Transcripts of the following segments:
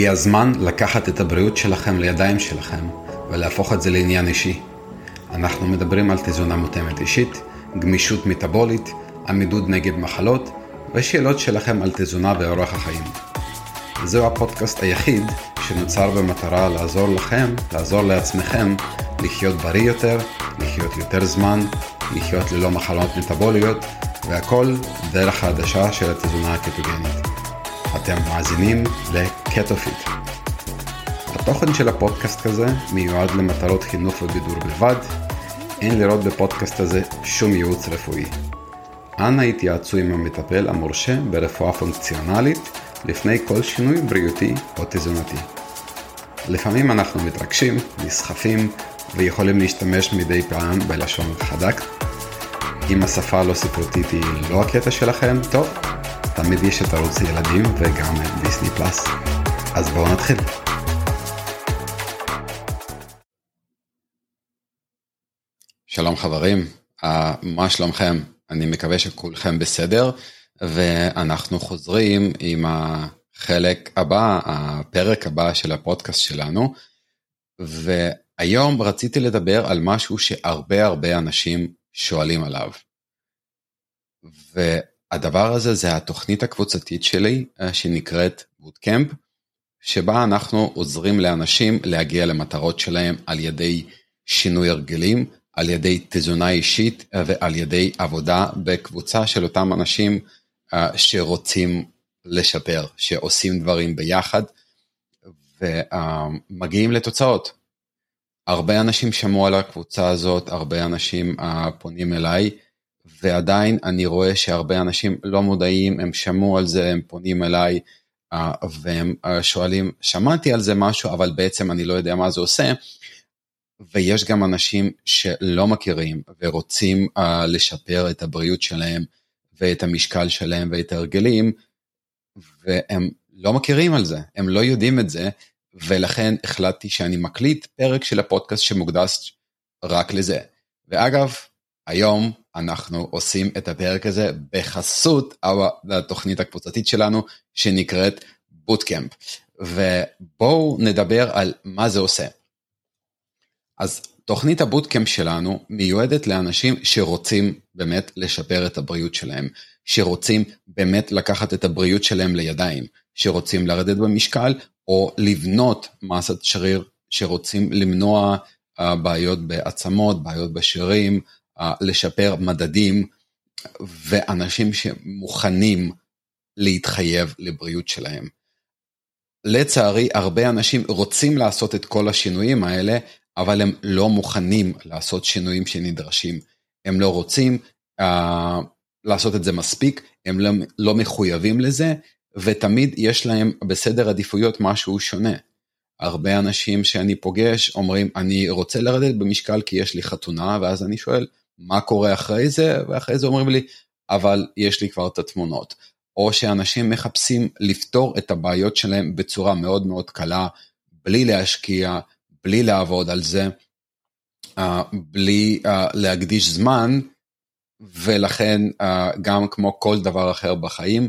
הגיע הזמן לקחת את הבריאות שלכם לידיים שלכם ולהפוך את זה לעניין אישי. אנחנו מדברים על תזונה מותאמת אישית, גמישות מטאבולית, עמידות נגד מחלות ושאלות שלכם על תזונה ואורח החיים. זהו הפודקאסט היחיד שנוצר במטרה לעזור לכם, לעזור לעצמכם, לחיות בריא יותר, לחיות יותר זמן, לחיות ללא מחלות מטאבוליות, והכל דרך העדשה של התזונה הקטוגנית. אתם מאזינים לקטופיט. התוכן של הפודקאסט הזה מיועד למטרות חינוך ובידור בלבד. אין לראות בפודקאסט הזה שום ייעוץ רפואי. אנא התייעצו עם המטפל המורשה ברפואה פונקציונלית לפני כל שינוי בריאותי או תזונתי. לפעמים אנחנו מתרגשים, נסחפים ויכולים להשתמש מדי פעם בלשון חדק. אם השפה הלא ספרותית היא לא הקטע שלכם, טוב, תמיד יש את ערוץ ילדים וגם דיסני פלאס. אז בואו נתחיל. שלום חברים, uh, מה שלומכם? אני מקווה שכולכם בסדר, ואנחנו חוזרים עם החלק הבא, הפרק הבא של הפודקאסט שלנו, והיום רציתי לדבר על משהו שהרבה הרבה אנשים שואלים עליו. הדבר הזה זה התוכנית הקבוצתית שלי אה, שנקראת בוטקאמפ, שבה אנחנו עוזרים לאנשים להגיע למטרות שלהם על ידי שינוי הרגלים, על ידי תזונה אישית אה, ועל ידי עבודה בקבוצה של אותם אנשים אה, שרוצים לשפר, שעושים דברים ביחד ומגיעים לתוצאות. הרבה אנשים שמעו על הקבוצה הזאת, הרבה אנשים פונים אליי. ועדיין אני רואה שהרבה אנשים לא מודעים, הם שמעו על זה, הם פונים אליי אה, והם אה, שואלים, שמעתי על זה משהו, אבל בעצם אני לא יודע מה זה עושה. ויש גם אנשים שלא מכירים ורוצים uh, לשפר את הבריאות שלהם ואת המשקל שלהם ואת ההרגלים, והם לא מכירים על זה, הם לא יודעים את זה, ולכן החלטתי שאני מקליט פרק של הפודקאסט שמוקדש רק לזה. ואגב, היום אנחנו עושים את הפרק הזה בחסות התוכנית הקבוצתית שלנו שנקראת בוטקאמפ. ובואו נדבר על מה זה עושה. אז תוכנית הבוטקאמפ שלנו מיועדת לאנשים שרוצים באמת לשפר את הבריאות שלהם, שרוצים באמת לקחת את הבריאות שלהם לידיים, שרוצים לרדת במשקל או לבנות מסת שריר, שרוצים למנוע uh, בעיות בעצמות, בעיות בשרירים, לשפר מדדים ואנשים שמוכנים להתחייב לבריאות שלהם. לצערי הרבה אנשים רוצים לעשות את כל השינויים האלה אבל הם לא מוכנים לעשות שינויים שנדרשים. הם לא רוצים uh, לעשות את זה מספיק, הם לא, לא מחויבים לזה ותמיד יש להם בסדר עדיפויות משהו שונה. הרבה אנשים שאני פוגש אומרים אני רוצה לרדת במשקל כי יש לי חתונה ואז אני שואל מה קורה אחרי זה, ואחרי זה אומרים לי, אבל יש לי כבר את התמונות. או שאנשים מחפשים לפתור את הבעיות שלהם בצורה מאוד מאוד קלה, בלי להשקיע, בלי לעבוד על זה, uh, בלי uh, להקדיש זמן, ולכן uh, גם כמו כל דבר אחר בחיים,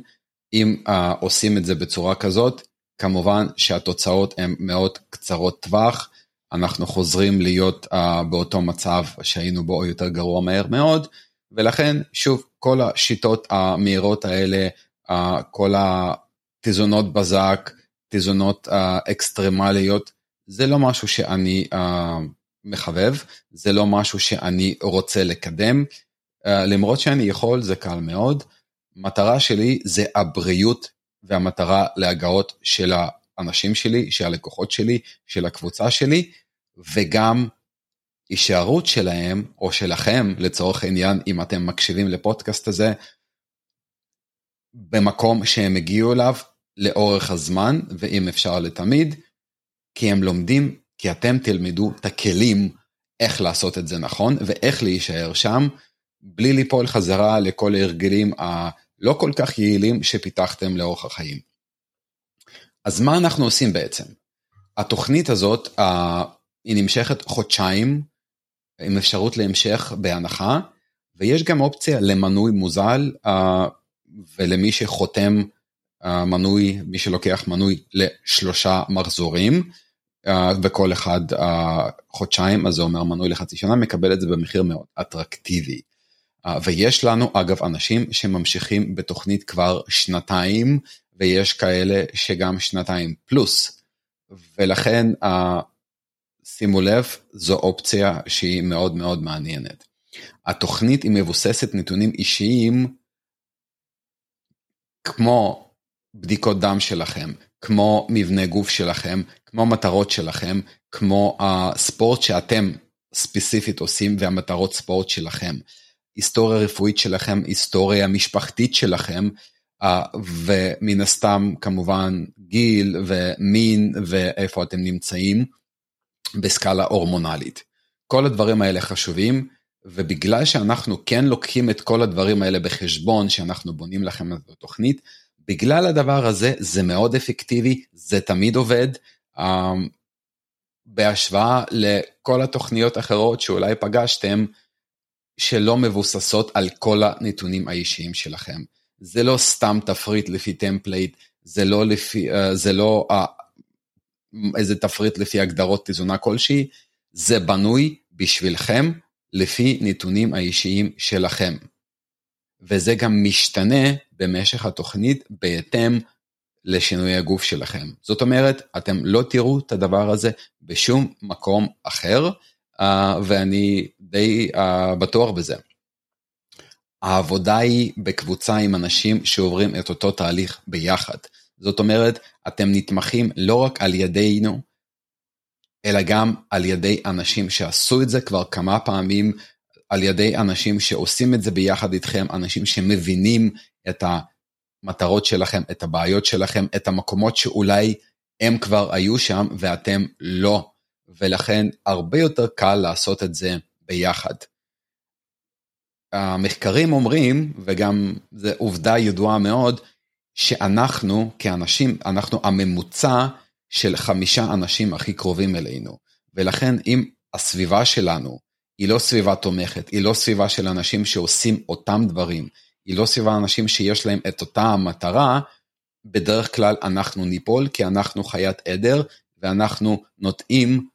אם עושים את זה בצורה כזאת, כמובן שהתוצאות הן מאוד קצרות טווח, אנחנו חוזרים להיות uh, באותו מצב שהיינו בו יותר גרוע מהר מאוד, ולכן שוב כל השיטות המהירות האלה, uh, כל התזונות בזק, תזונות uh, אקסטרמליות, זה לא משהו שאני uh, מחבב, זה לא משהו שאני רוצה לקדם, uh, למרות שאני יכול זה קל מאוד, מטרה שלי זה הבריאות והמטרה להגעות של האנשים שלי, של הלקוחות שלי, של הקבוצה שלי, וגם הישארות שלהם, או שלכם, לצורך העניין, אם אתם מקשיבים לפודקאסט הזה, במקום שהם הגיעו אליו לאורך הזמן, ואם אפשר לתמיד, כי הם לומדים, כי אתם תלמדו את הכלים איך לעשות את זה נכון, ואיך להישאר שם, בלי ליפול חזרה לכל ההרגלים הלא כל כך יעילים שפיתחתם לאורך החיים. אז מה אנחנו עושים בעצם? התוכנית הזאת, היא נמשכת חודשיים עם אפשרות להמשך בהנחה, ויש גם אופציה למנוי מוזל uh, ולמי שחותם מנוי, מי שלוקח מנוי לשלושה מחזורים, וכל אחד חודשיים, אז זה אומר מנוי לחצי שנה, מקבל את זה במחיר מאוד אטרקטיבי. ויש לנו אגב אנשים שממשיכים בתוכנית כבר שנתיים, ויש כאלה שגם שנתיים פלוס. ולכן שימו לב, זו אופציה שהיא מאוד מאוד מעניינת. התוכנית היא מבוססת נתונים אישיים כמו בדיקות דם שלכם, כמו מבנה גוף שלכם, כמו מטרות שלכם, כמו הספורט שאתם ספציפית עושים והמטרות ספורט שלכם. היסטוריה רפואית שלכם, היסטוריה משפחתית שלכם, ומן הסתם כמובן גיל ומין ואיפה אתם נמצאים בסקאלה הורמונלית. כל הדברים האלה חשובים, ובגלל שאנחנו כן לוקחים את כל הדברים האלה בחשבון, שאנחנו בונים לכם את התוכנית, בגלל הדבר הזה זה מאוד אפקטיבי, זה תמיד עובד, um, בהשוואה לכל התוכניות האחרות שאולי פגשתם, שלא מבוססות על כל הנתונים האישיים שלכם. זה לא סתם תפריט לפי template, זה לא לפי, uh, זה לא uh, איזה תפריט לפי הגדרות תזונה כלשהי, זה בנוי בשבילכם לפי נתונים האישיים שלכם. וזה גם משתנה במשך התוכנית בהתאם לשינוי הגוף שלכם. זאת אומרת, אתם לא תראו את הדבר הזה בשום מקום אחר, ואני די בטוח בזה. העבודה היא בקבוצה עם אנשים שעוברים את אותו תהליך ביחד. זאת אומרת, אתם נתמכים לא רק על ידינו, אלא גם על ידי אנשים שעשו את זה כבר כמה פעמים, על ידי אנשים שעושים את זה ביחד איתכם, אנשים שמבינים את המטרות שלכם, את הבעיות שלכם, את המקומות שאולי הם כבר היו שם ואתם לא, ולכן הרבה יותר קל לעשות את זה ביחד. המחקרים אומרים, וגם זו עובדה ידועה מאוד, שאנחנו כאנשים, אנחנו הממוצע של חמישה אנשים הכי קרובים אלינו. ולכן אם הסביבה שלנו היא לא סביבה תומכת, היא לא סביבה של אנשים שעושים אותם דברים, היא לא סביבה אנשים שיש להם את אותה המטרה, בדרך כלל אנחנו ניפול כי אנחנו חיית עדר ואנחנו נוטים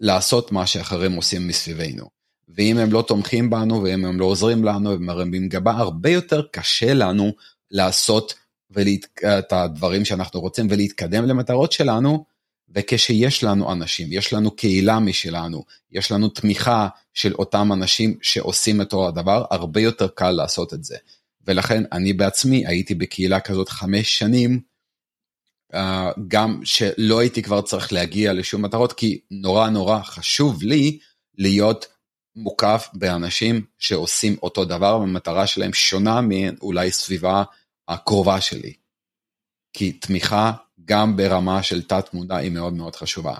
לעשות מה שאחרים עושים מסביבנו. ואם הם לא תומכים בנו ואם הם לא עוזרים לנו ומרמים גבה, הרבה יותר קשה לנו לעשות ולהת... את הדברים שאנחנו רוצים ולהתקדם למטרות שלנו, וכשיש לנו אנשים, יש לנו קהילה משלנו, יש לנו תמיכה של אותם אנשים שעושים את אותו הדבר, הרבה יותר קל לעשות את זה. ולכן אני בעצמי הייתי בקהילה כזאת חמש שנים, אה, גם שלא הייתי כבר צריך להגיע לשום מטרות, כי נורא נורא חשוב לי להיות מוקף באנשים שעושים אותו דבר, והמטרה שלהם שונה מאולי סביבה הקרובה שלי. כי תמיכה גם ברמה של תת מודע היא מאוד מאוד חשובה.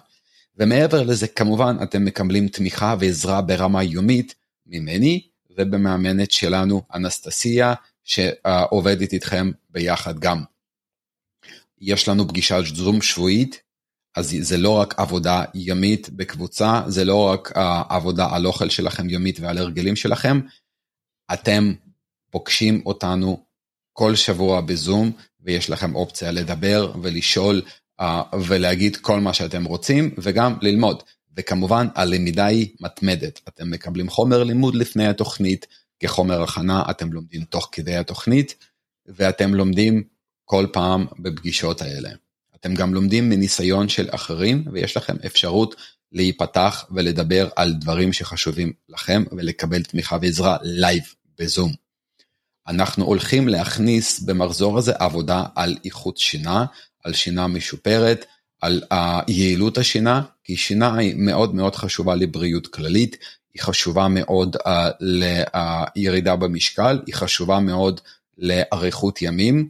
ומעבר לזה כמובן אתם מקבלים תמיכה ועזרה ברמה יומית ממני ובמאמנת שלנו אנסטסיה שעובדת איתכם ביחד גם. יש לנו פגישת זום שבועית, אז זה לא רק עבודה ימית בקבוצה, זה לא רק העבודה על אוכל שלכם יומית ועל הרגלים שלכם, אתם פוגשים אותנו כל שבוע בזום, ויש לכם אופציה לדבר ולשאול uh, ולהגיד כל מה שאתם רוצים, וגם ללמוד. וכמובן, הלמידה היא מתמדת. אתם מקבלים חומר לימוד לפני התוכנית, כחומר הכנה, אתם לומדים תוך כדי התוכנית, ואתם לומדים כל פעם בפגישות האלה. אתם גם לומדים מניסיון של אחרים, ויש לכם אפשרות להיפתח ולדבר על דברים שחשובים לכם, ולקבל תמיכה ועזרה live בזום. אנחנו הולכים להכניס במחזור הזה עבודה על איכות שינה, על שינה משופרת, על היעילות השינה, כי שינה היא מאוד מאוד חשובה לבריאות כללית, היא חשובה מאוד uh, לירידה במשקל, היא חשובה מאוד לאריכות ימים,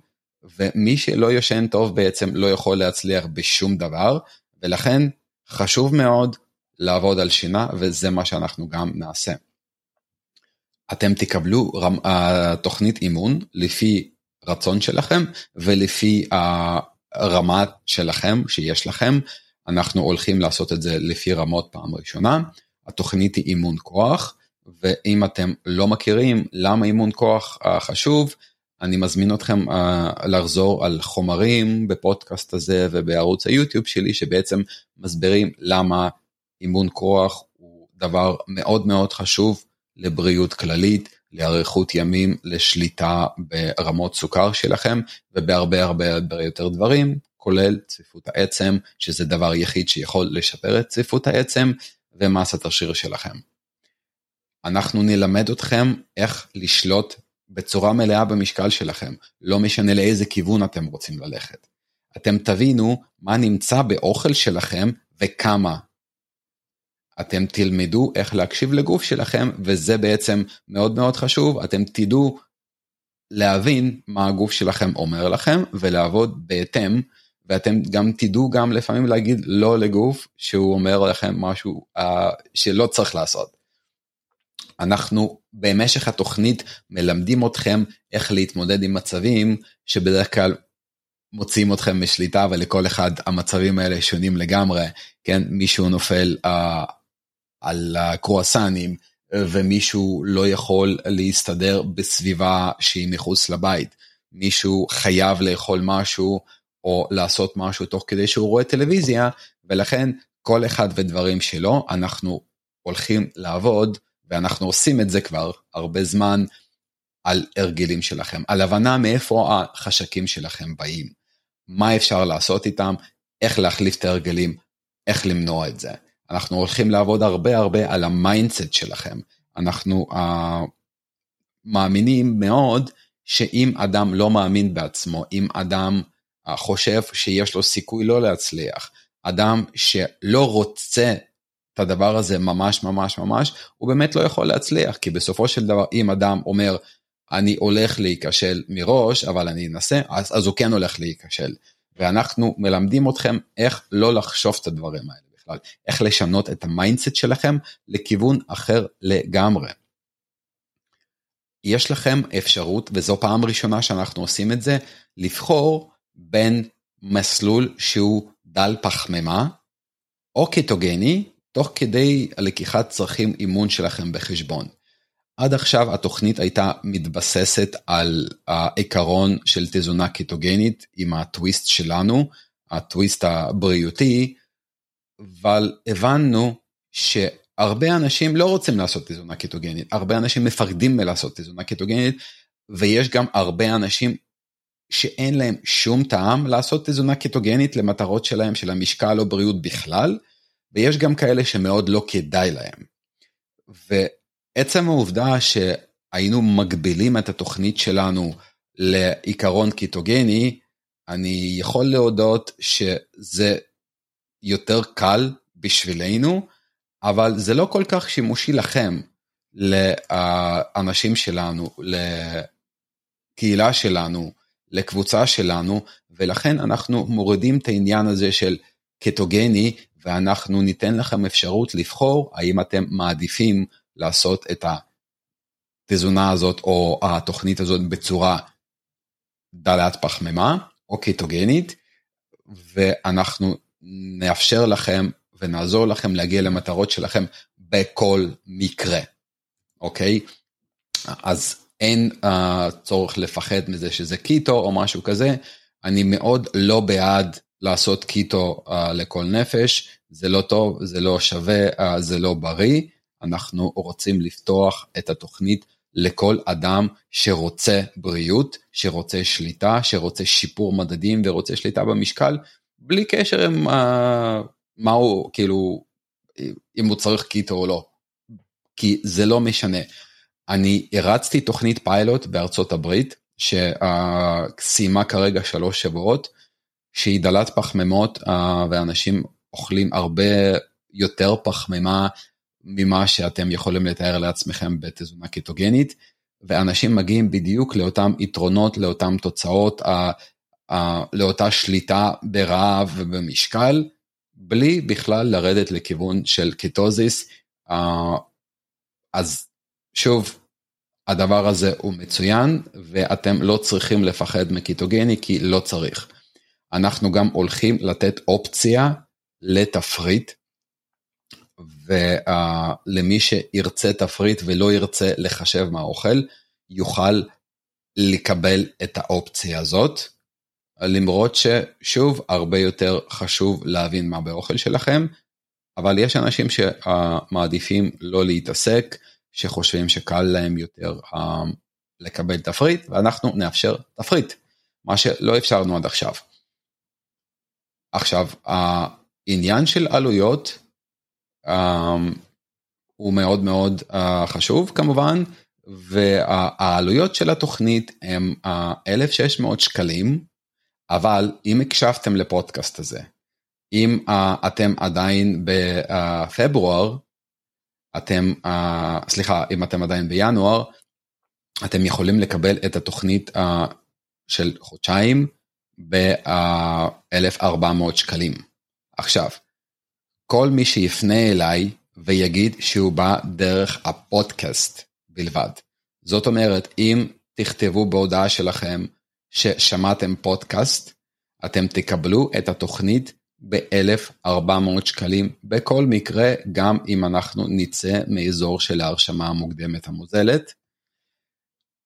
ומי שלא ישן טוב בעצם לא יכול להצליח בשום דבר, ולכן חשוב מאוד לעבוד על שינה, וזה מה שאנחנו גם נעשה. אתם תקבלו רמ, uh, תוכנית אימון לפי רצון שלכם ולפי הרמה שלכם שיש לכם. אנחנו הולכים לעשות את זה לפי רמות פעם ראשונה. התוכנית היא אימון כוח, ואם אתם לא מכירים למה אימון כוח uh, חשוב, אני מזמין אתכם uh, לחזור על חומרים בפודקאסט הזה ובערוץ היוטיוב שלי שבעצם מסבירים למה אימון כוח הוא דבר מאוד מאוד חשוב לבריאות כללית, לאריכות ימים, לשליטה ברמות סוכר שלכם ובהרבה הרבה הרבה יותר דברים, כולל צפיפות העצם, שזה דבר יחיד שיכול לשפר את צפיפות העצם ומסת השריר שלכם. אנחנו נלמד אתכם איך לשלוט בצורה מלאה במשקל שלכם, לא משנה לאיזה כיוון אתם רוצים ללכת. אתם תבינו מה נמצא באוכל שלכם וכמה. אתם תלמדו איך להקשיב לגוף שלכם, וזה בעצם מאוד מאוד חשוב, אתם תדעו להבין מה הגוף שלכם אומר לכם ולעבוד בהתאם, ואתם גם תדעו גם לפעמים להגיד לא לגוף שהוא אומר לכם משהו uh, שלא צריך לעשות. אנחנו במשך התוכנית מלמדים אתכם איך להתמודד עם מצבים שבדרך כלל מוציאים אתכם משליטה ולכל אחד המצבים האלה שונים לגמרי, כן, מישהו נופל uh, על הקרואסנים ומישהו לא יכול להסתדר בסביבה שהיא מחוץ לבית, מישהו חייב לאכול משהו או לעשות משהו תוך כדי שהוא רואה טלוויזיה ולכן כל אחד ודברים שלו אנחנו הולכים לעבוד ואנחנו עושים את זה כבר הרבה זמן על הרגלים שלכם, על הבנה מאיפה החשקים שלכם באים, מה אפשר לעשות איתם, איך להחליף את ההרגלים, איך למנוע את זה. אנחנו הולכים לעבוד הרבה הרבה על ה mindset שלכם. אנחנו uh, מאמינים מאוד שאם אדם לא מאמין בעצמו, אם אדם uh, חושב שיש לו סיכוי לא להצליח, אדם שלא רוצה את הדבר הזה ממש ממש ממש, הוא באמת לא יכול להצליח, כי בסופו של דבר אם אדם אומר, אני הולך להיכשל מראש, אבל אני אנסה, אז, אז הוא כן הולך להיכשל. ואנחנו מלמדים אתכם איך לא לחשוב את הדברים האלה בכלל, איך לשנות את ה mindset שלכם לכיוון אחר לגמרי. יש לכם אפשרות, וזו פעם ראשונה שאנחנו עושים את זה, לבחור בין מסלול שהוא דל פחמימה, או קטוגני, תוך כדי לקיחת צרכים אימון שלכם בחשבון. עד עכשיו התוכנית הייתה מתבססת על העיקרון של תזונה קיטוגנית עם הטוויסט שלנו, הטוויסט הבריאותי, אבל הבנו שהרבה אנשים לא רוצים לעשות תזונה קיטוגנית, הרבה אנשים מפחדים מלעשות תזונה קיטוגנית, ויש גם הרבה אנשים שאין להם שום טעם לעשות תזונה קיטוגנית למטרות שלהם של המשקל או בריאות בכלל, ויש גם כאלה שמאוד לא כדאי להם. ועצם העובדה שהיינו מגבילים את התוכנית שלנו לעיקרון קיטוגני, אני יכול להודות שזה יותר קל בשבילנו, אבל זה לא כל כך שימושי לכם, לאנשים שלנו, לקהילה שלנו, לקבוצה שלנו, ולכן אנחנו מורידים את העניין הזה של קטוגני ואנחנו ניתן לכם אפשרות לבחור האם אתם מעדיפים לעשות את התזונה הזאת או התוכנית הזאת בצורה דלת פחמימה או קיטוגנית, ואנחנו נאפשר לכם ונעזור לכם להגיע למטרות שלכם בכל מקרה, אוקיי? אז אין uh, צורך לפחד מזה שזה קיטו או משהו כזה, אני מאוד לא בעד לעשות קיטו uh, לכל נפש, זה לא טוב, זה לא שווה, uh, זה לא בריא. אנחנו רוצים לפתוח את התוכנית לכל אדם שרוצה בריאות, שרוצה שליטה, שרוצה שיפור מדדים ורוצה שליטה במשקל, בלי קשר עם uh, מה הוא, כאילו, אם הוא צריך קיטו או לא. כי זה לא משנה. אני הרצתי תוכנית פיילוט בארצות הברית, שסיימה כרגע שלוש שבועות, שהיא דלת פחמימות uh, ואנשים אוכלים הרבה יותר פחמימה ממה שאתם יכולים לתאר לעצמכם בתזונה קיטוגנית, ואנשים מגיעים בדיוק לאותם יתרונות, לאותם תוצאות, uh, uh, לאותה שליטה ברעב ובמשקל, בלי בכלל לרדת לכיוון של קיטוזיס. Uh, אז שוב, הדבר הזה הוא מצוין, ואתם לא צריכים לפחד מקיטוגני כי לא צריך. אנחנו גם הולכים לתת אופציה לתפריט, ולמי שירצה תפריט ולא ירצה לחשב מה אוכל, יוכל לקבל את האופציה הזאת, למרות ששוב, הרבה יותר חשוב להבין מה באוכל שלכם, אבל יש אנשים שמעדיפים לא להתעסק, שחושבים שקל להם יותר לקבל תפריט, ואנחנו נאפשר תפריט, מה שלא אפשרנו עד עכשיו. עכשיו, העניין של עלויות הוא מאוד מאוד חשוב כמובן, והעלויות של התוכנית הם 1,600 שקלים, אבל אם הקשבתם לפודקאסט הזה, אם אתם עדיין בפברואר, אתם, סליחה, אם אתם עדיין בינואר, אתם יכולים לקבל את התוכנית של חודשיים ב-1400 שקלים. עכשיו, כל מי שיפנה אליי ויגיד שהוא בא דרך הפודקאסט בלבד. זאת אומרת, אם תכתבו בהודעה שלכם ששמעתם פודקאסט, אתם תקבלו את התוכנית ב-1,400 שקלים בכל מקרה, גם אם אנחנו נצא מאזור של ההרשמה המוקדמת המוזלת.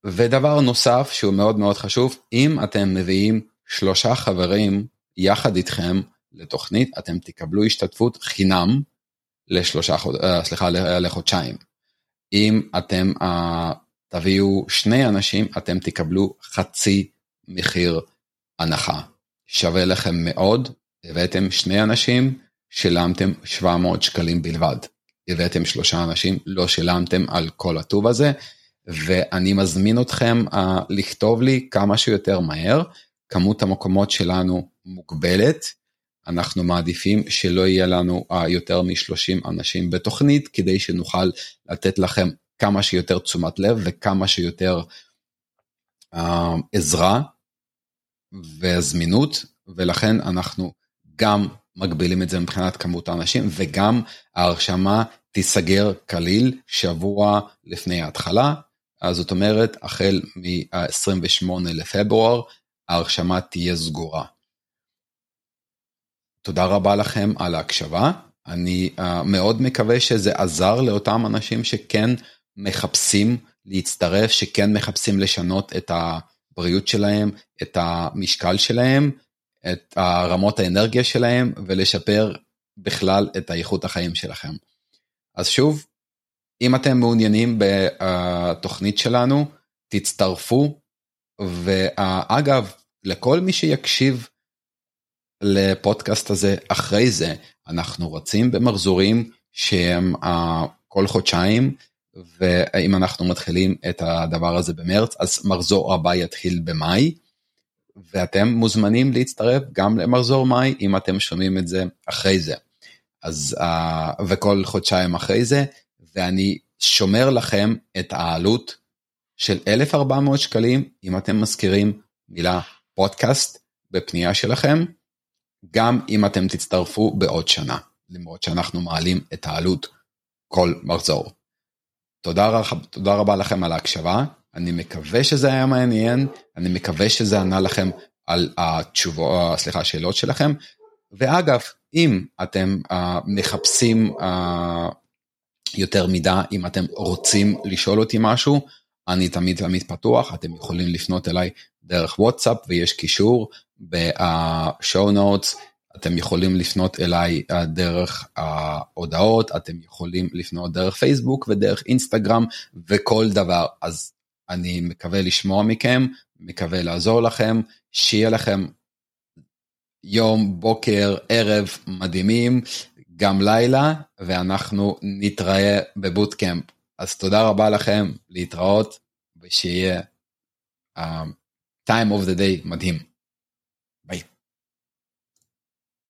ודבר נוסף שהוא מאוד מאוד חשוב, אם אתם מביאים שלושה חברים יחד איתכם לתוכנית, אתם תקבלו השתתפות חינם לשלושה, אה, סליחה, לחודשיים. אם אתם uh, תביאו שני אנשים, אתם תקבלו חצי מחיר הנחה. שווה לכם מאוד, הבאתם שני אנשים, שילמתם 700 שקלים בלבד. הבאתם שלושה אנשים, לא שילמתם על כל הטוב הזה, ואני מזמין אתכם uh, לכתוב לי כמה שיותר מהר. כמות המקומות שלנו מוגבלת, אנחנו מעדיפים שלא יהיה לנו uh, יותר מ-30 אנשים בתוכנית, כדי שנוכל לתת לכם כמה שיותר תשומת לב וכמה שיותר uh, עזרה וזמינות, ולכן אנחנו גם מגבילים את זה מבחינת כמות האנשים, וגם ההרשמה תיסגר כליל שבוע לפני ההתחלה, אז זאת אומרת, החל מ-28 לפברואר, ההרשמה תהיה סגורה. תודה רבה לכם על ההקשבה. אני uh, מאוד מקווה שזה עזר לאותם אנשים שכן מחפשים להצטרף, שכן מחפשים לשנות את הבריאות שלהם, את המשקל שלהם, את רמות האנרגיה שלהם ולשפר בכלל את האיכות החיים שלכם. אז שוב, אם אתם מעוניינים בתוכנית שלנו, תצטרפו, ואגב, לכל מי שיקשיב לפודקאסט הזה אחרי זה, אנחנו רצים במחזורים שהם uh, כל חודשיים, ואם אנחנו מתחילים את הדבר הזה במרץ, אז מחזור הבא יתחיל במאי, ואתם מוזמנים להצטרף גם למחזור מאי אם אתם שומעים את זה אחרי זה. אז, uh, וכל חודשיים אחרי זה, ואני שומר לכם את העלות של 1,400 שקלים אם אתם מזכירים מילה פודקאסט בפנייה שלכם, גם אם אתם תצטרפו בעוד שנה, למרות שאנחנו מעלים את העלות כל מחזור. תודה, רב, תודה רבה לכם על ההקשבה, אני מקווה שזה היה מעניין, אני מקווה שזה ענה לכם על התשובות, סליחה, השאלות שלכם, ואגב, אם אתם uh, מחפשים uh, יותר מידע, אם אתם רוצים לשאול אותי משהו, אני תמיד תמיד פתוח, אתם יכולים לפנות אליי דרך וואטסאפ ויש קישור בשואו נוטס, אתם יכולים לפנות אליי אה, דרך ההודעות, אתם יכולים לפנות דרך פייסבוק ודרך אינסטגרם וכל דבר, אז אני מקווה לשמוע מכם, מקווה לעזור לכם, שיהיה לכם יום, בוקר, ערב מדהימים, גם לילה, ואנחנו נתראה בבוטקאמפ. אז תודה רבה לכם, להתראות, ושיהיה uh, time of the day מדהים.